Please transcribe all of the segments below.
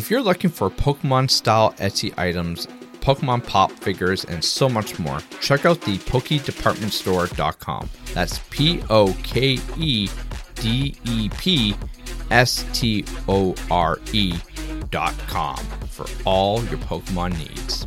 If you're looking for Pokemon style Etsy items, Pokemon pop figures, and so much more, check out the PokeDepartmentStore.com. That's P O K E D E P S T O R E.com for all your Pokemon needs.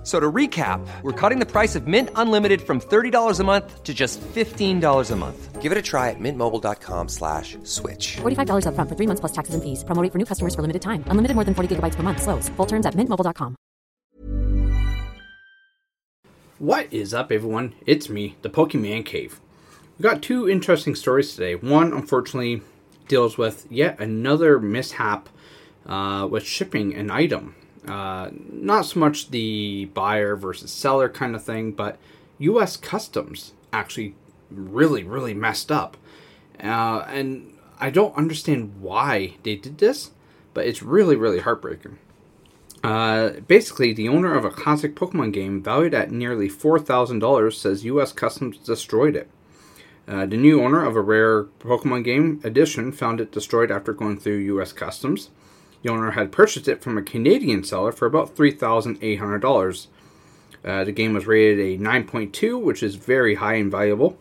F- So to recap, we're cutting the price of Mint Unlimited from $30 a month to just $15 a month. Give it a try at mintmobile.com slash switch. $45 upfront for three months plus taxes and fees. Promo rate for new customers for limited time. Unlimited more than 40 gigabytes per month. Slows. Full terms at mintmobile.com. What is up, everyone? It's me, the Pokemon Cave. We got two interesting stories today. One, unfortunately, deals with yet another mishap uh, with shipping an item. Uh, not so much the buyer versus seller kind of thing, but U.S. Customs actually really, really messed up. Uh, and I don't understand why they did this, but it's really, really heartbreaking. Uh, basically, the owner of a classic Pokemon game valued at nearly $4,000 says U.S. Customs destroyed it. Uh, the new owner of a rare Pokemon game edition found it destroyed after going through U.S. Customs. The owner had purchased it from a Canadian seller for about $3,800. Uh, the game was rated a 9.2, which is very high and valuable.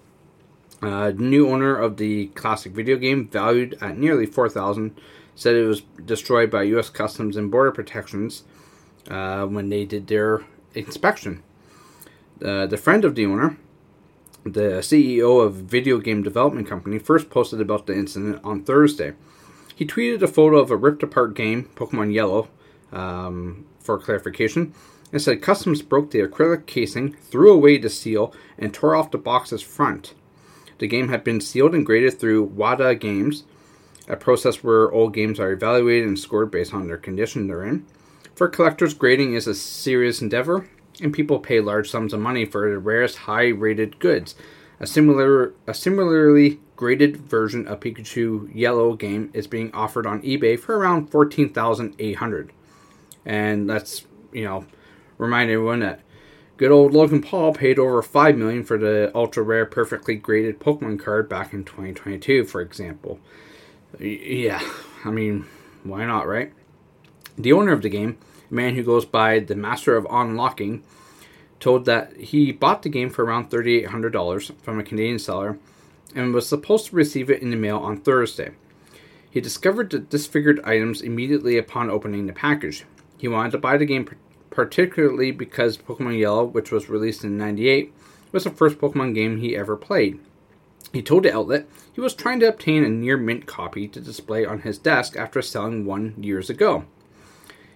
Uh, the new owner of the classic video game, valued at nearly 4000 said it was destroyed by U.S. Customs and Border Protections uh, when they did their inspection. Uh, the friend of the owner, the CEO of video game development company, first posted about the incident on Thursday. He tweeted a photo of a ripped apart game, Pokemon Yellow, um, for clarification, and said Customs broke the acrylic casing, threw away the seal, and tore off the box's front. The game had been sealed and graded through WATA Games, a process where old games are evaluated and scored based on their condition they're in. For collectors, grading is a serious endeavor, and people pay large sums of money for the rarest high-rated goods. A similar, a similarly graded version of Pikachu Yellow game is being offered on eBay for around fourteen thousand eight hundred. And let's you know remind everyone that good old Logan Paul paid over five million for the ultra rare, perfectly graded Pokemon card back in 2022, for example. Yeah, I mean, why not, right? The owner of the game, a man who goes by the Master of Unlocking, told that he bought the game for around $3,800 from a Canadian seller and was supposed to receive it in the mail on Thursday. He discovered the disfigured items immediately upon opening the package. He wanted to buy the game particularly because Pokemon Yellow, which was released in 98, was the first Pokemon game he ever played. He told the outlet he was trying to obtain a near mint copy to display on his desk after selling one years ago.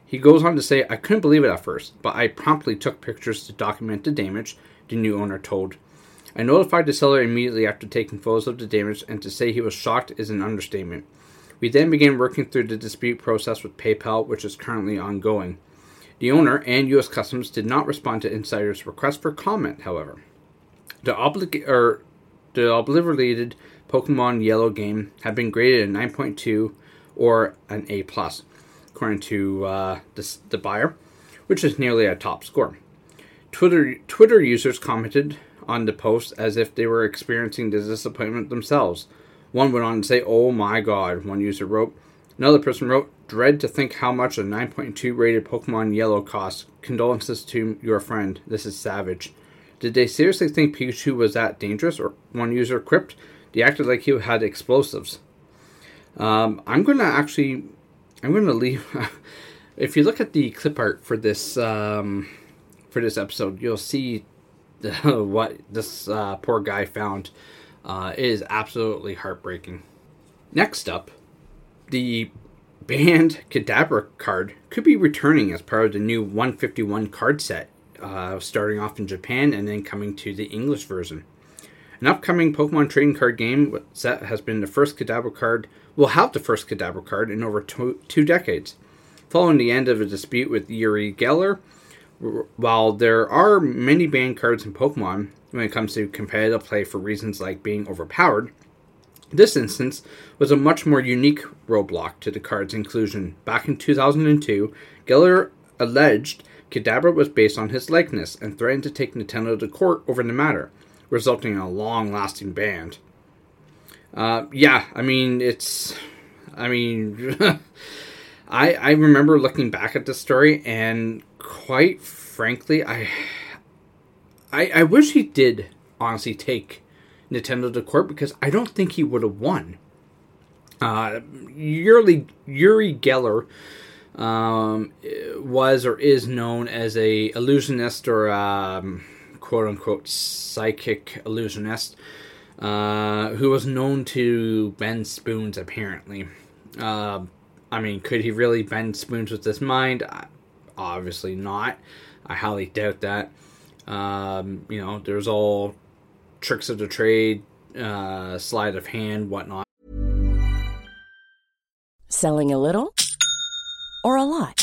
He goes on to say, I couldn't believe it at first, but I promptly took pictures to document the damage, the new owner told. I notified the seller immediately after taking photos of the damage, and to say he was shocked is an understatement. We then began working through the dispute process with PayPal, which is currently ongoing. The owner and U.S. Customs did not respond to Insider's request for comment, however. The, oblig- er, the obliterated Pokemon Yellow game had been graded a 9.2 or an A+, plus, according to uh, the, the buyer, which is nearly a top score. Twitter, Twitter users commented on the post as if they were experiencing the disappointment themselves. One went on to say, Oh my god, one user wrote. Another person wrote, Dread to think how much a 9.2 rated Pokemon Yellow costs. Condolences to your friend. This is savage. Did they seriously think Pikachu was that dangerous? Or one user quipped, They acted like he had explosives. Um, I'm to actually, I'm to leave. if you look at the clip art for this, um, for this episode, you'll see what this uh, poor guy found. Uh, is absolutely heartbreaking. Next up, the banned Kadabra card could be returning as part of the new 151 card set, uh, starting off in Japan and then coming to the English version. An upcoming Pokemon trading card game set has been the first Kadabra card, will have the first Kadabra card in over two, two decades. Following the end of a dispute with Yuri Geller, while there are many banned cards in Pokemon when it comes to competitive play for reasons like being overpowered, This instance was a much more unique roadblock to the card's inclusion. Back in 2002, Geller alleged Kadabra was based on his likeness and threatened to take Nintendo to court over the matter, resulting in a long lasting ban. Uh, yeah, I mean, it's. I mean, I, I remember looking back at this story, and quite frankly, I, I, I wish he did honestly take Nintendo to court because I don't think he would have won. Uh, Yuri, Yuri Geller um, was or is known as a illusionist or um, quote unquote psychic illusionist uh, who was known to bend spoons apparently. Uh, I mean, could he really bend spoons with his mind? Obviously not. I highly doubt that. Um, you know, there's all tricks of the trade, uh, sleight of hand, whatnot. Selling a little or a lot?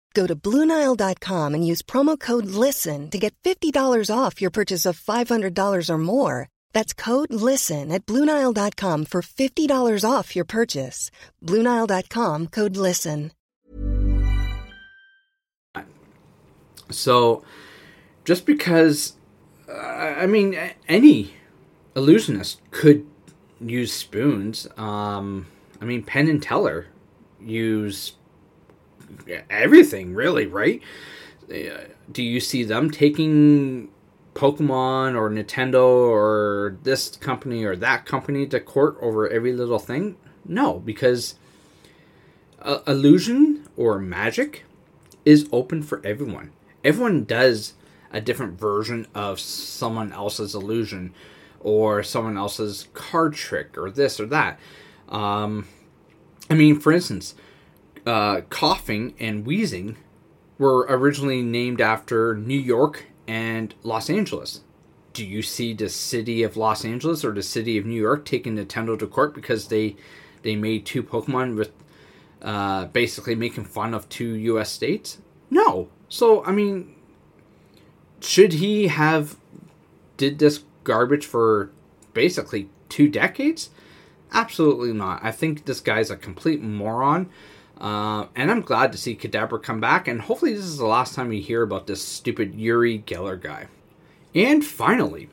Go to Bluenile.com and use promo code LISTEN to get $50 off your purchase of $500 or more. That's code LISTEN at Bluenile.com for $50 off your purchase. Bluenile.com code LISTEN. So, just because, I mean, any illusionist could use spoons. Um, I mean, Penn and Teller use everything, really, right? Uh, do you see them taking Pokemon or Nintendo or this company or that company to court over every little thing? No, because uh, illusion or magic is open for everyone. Everyone does a different version of someone else's illusion or someone else's card trick or this or that. Um, I mean, for instance, uh, Koffing and Weezing were originally named after New York and Los Angeles. Do you see the city of Los Angeles or the city of New York taking Nintendo to court because they they made two Pokemon with uh, basically making fun of two U.S. states? No. So I mean, should he have did this garbage for basically two decades? Absolutely not. I think this guy's a complete moron. Uh, and I'm glad to see Kadabra come back, and hopefully, this is the last time we hear about this stupid Yuri Geller guy. And finally,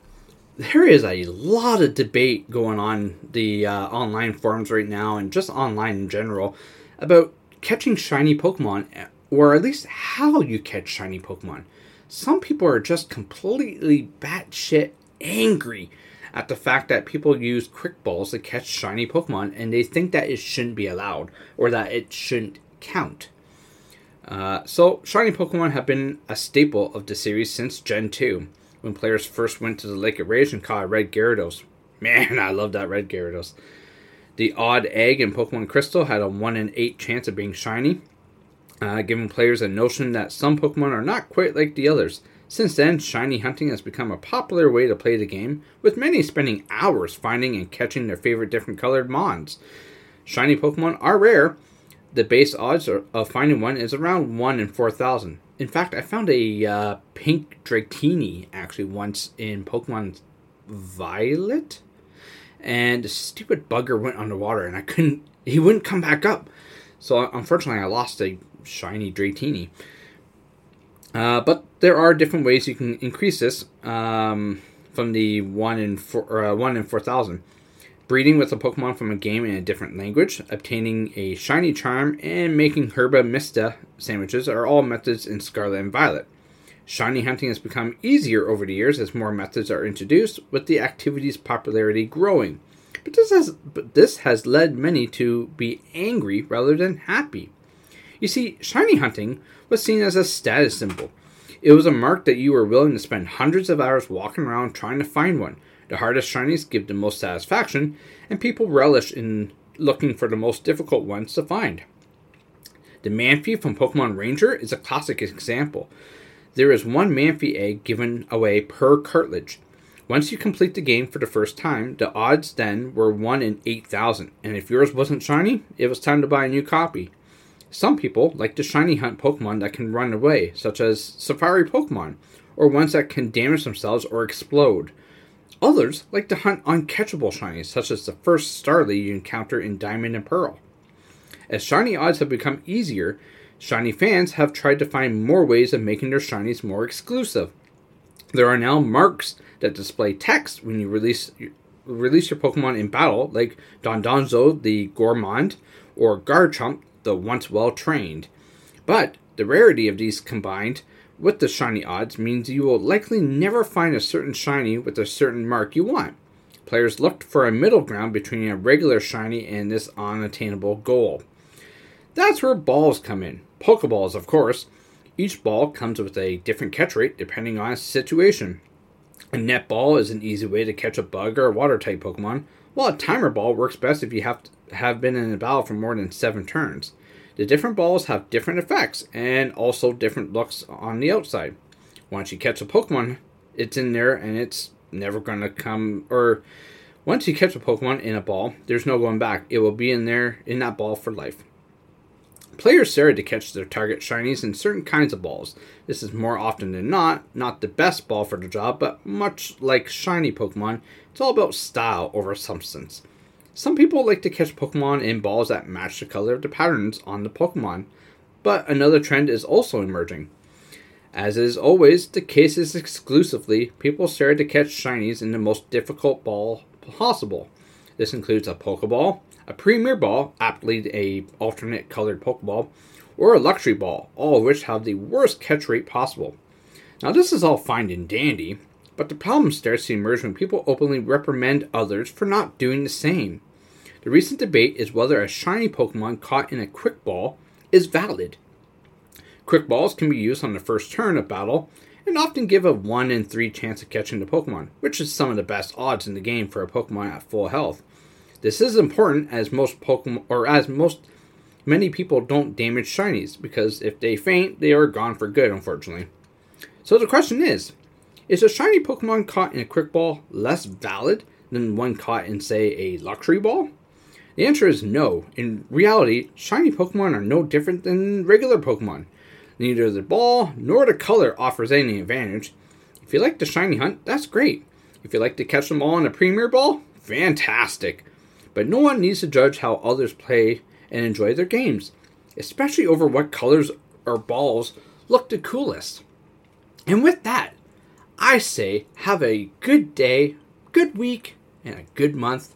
there is a lot of debate going on the uh, online forums right now, and just online in general, about catching shiny Pokemon, or at least how you catch shiny Pokemon. Some people are just completely batshit angry at the fact that people use quick balls to catch shiny Pokemon and they think that it shouldn't be allowed or that it shouldn't count. Uh, so, shiny Pokemon have been a staple of the series since Gen 2, when players first went to the Lake of Rage and caught a red Gyarados. Man, I love that red Gyarados. The odd egg in Pokemon Crystal had a 1 in 8 chance of being shiny, uh, giving players a notion that some Pokemon are not quite like the others. Since then, shiny hunting has become a popular way to play the game, with many spending hours finding and catching their favorite different colored mons. Shiny Pokemon are rare. The base odds of finding one is around 1 in 4,000. In fact, I found a uh, pink Dratini actually once in Pokemon Violet, and the stupid bugger went underwater and I couldn't, he wouldn't come back up. So unfortunately, I lost a shiny Dratini. Uh, but there are different ways you can increase this um, from the one in four, uh, one in four thousand. breeding with a Pokemon from a game in a different language, obtaining a shiny charm, and making Herba Mystica sandwiches are all methods in Scarlet and Violet. Shiny hunting has become easier over the years as more methods are introduced, with the activity's popularity growing. But this has but this has led many to be angry rather than happy. You see, shiny hunting was seen as a status symbol. It was a mark that you were willing to spend hundreds of hours walking around trying to find one. The hardest shinies give the most satisfaction, and people relish in looking for the most difficult ones to find. The Manaphy from Pokemon Ranger is a classic example. There is one Manaphy egg given away per cartridge. Once you complete the game for the first time, the odds then were 1 in 8,000, and if yours wasn't shiny, it was time to buy a new copy. Some people like to shiny hunt Pokemon that can run away, such as Safari Pokemon, or ones that can damage themselves or explode. Others like to hunt uncatchable shinies, such as the first Starly you encounter in Diamond and Pearl. As shiny odds have become easier, shiny fans have tried to find more ways of making their shinies more exclusive. There are now marks that display text when you release release your Pokemon in battle, like Dondozo the Gourmand or Garchomp the once well trained. But the rarity of these combined with the shiny odds means you will likely never find a certain shiny with a certain mark you want. Players looked for a middle ground between a regular shiny and this unattainable goal. That's where balls come in. Pokeballs, of course. Each ball comes with a different catch rate depending on its situation. A net ball is an easy way to catch a bug or a water type Pokemon, while a timer ball works best if you have have been in a battle for more than seven turns. The different balls have different effects and also different looks on the outside. Once you catch a Pokemon, it's in there and it's never going to come. Or once you catch a Pokemon in a ball, there's no going back. It will be in there in that ball for life. Players started to catch their target shinies in certain kinds of balls. This is more often than not not the best ball for the job, but much like shiny Pokemon, it's all about style over substance. Some people like to catch Pokemon in balls that match the color of the patterns on the Pokemon, but another trend is also emerging. As is always the case is exclusively, people started to catch shinies in the most difficult ball possible. This includes a Pokeball, a premier ball, aptly a alternate colored Pokeball, or a luxury ball, all of which have the worst catch rate possible. Now, this is all fine and dandy, but the problem starts to emerge when people openly reprimand others for not doing the same. The recent debate is whether a shiny Pokemon caught in a quick ball is valid. Quick balls can be used on the first turn of battle and often give a 1 in 3 chance of catching the Pokemon, which is some of the best odds in the game for a Pokemon at full health. This is important as most Pokemon, or as most many people don't damage shinies because if they faint, they are gone for good, unfortunately. So the question is Is a shiny Pokemon caught in a quick ball less valid than one caught in, say, a luxury ball? The answer is no. In reality, shiny Pokemon are no different than regular Pokemon. Neither the ball nor the color offers any advantage. If you like the shiny hunt, that's great. If you like to catch them all in a premier ball, fantastic but no one needs to judge how others play and enjoy their games, especially over what colors or balls look the coolest. And with that, I say have a good day, good week, and a good month.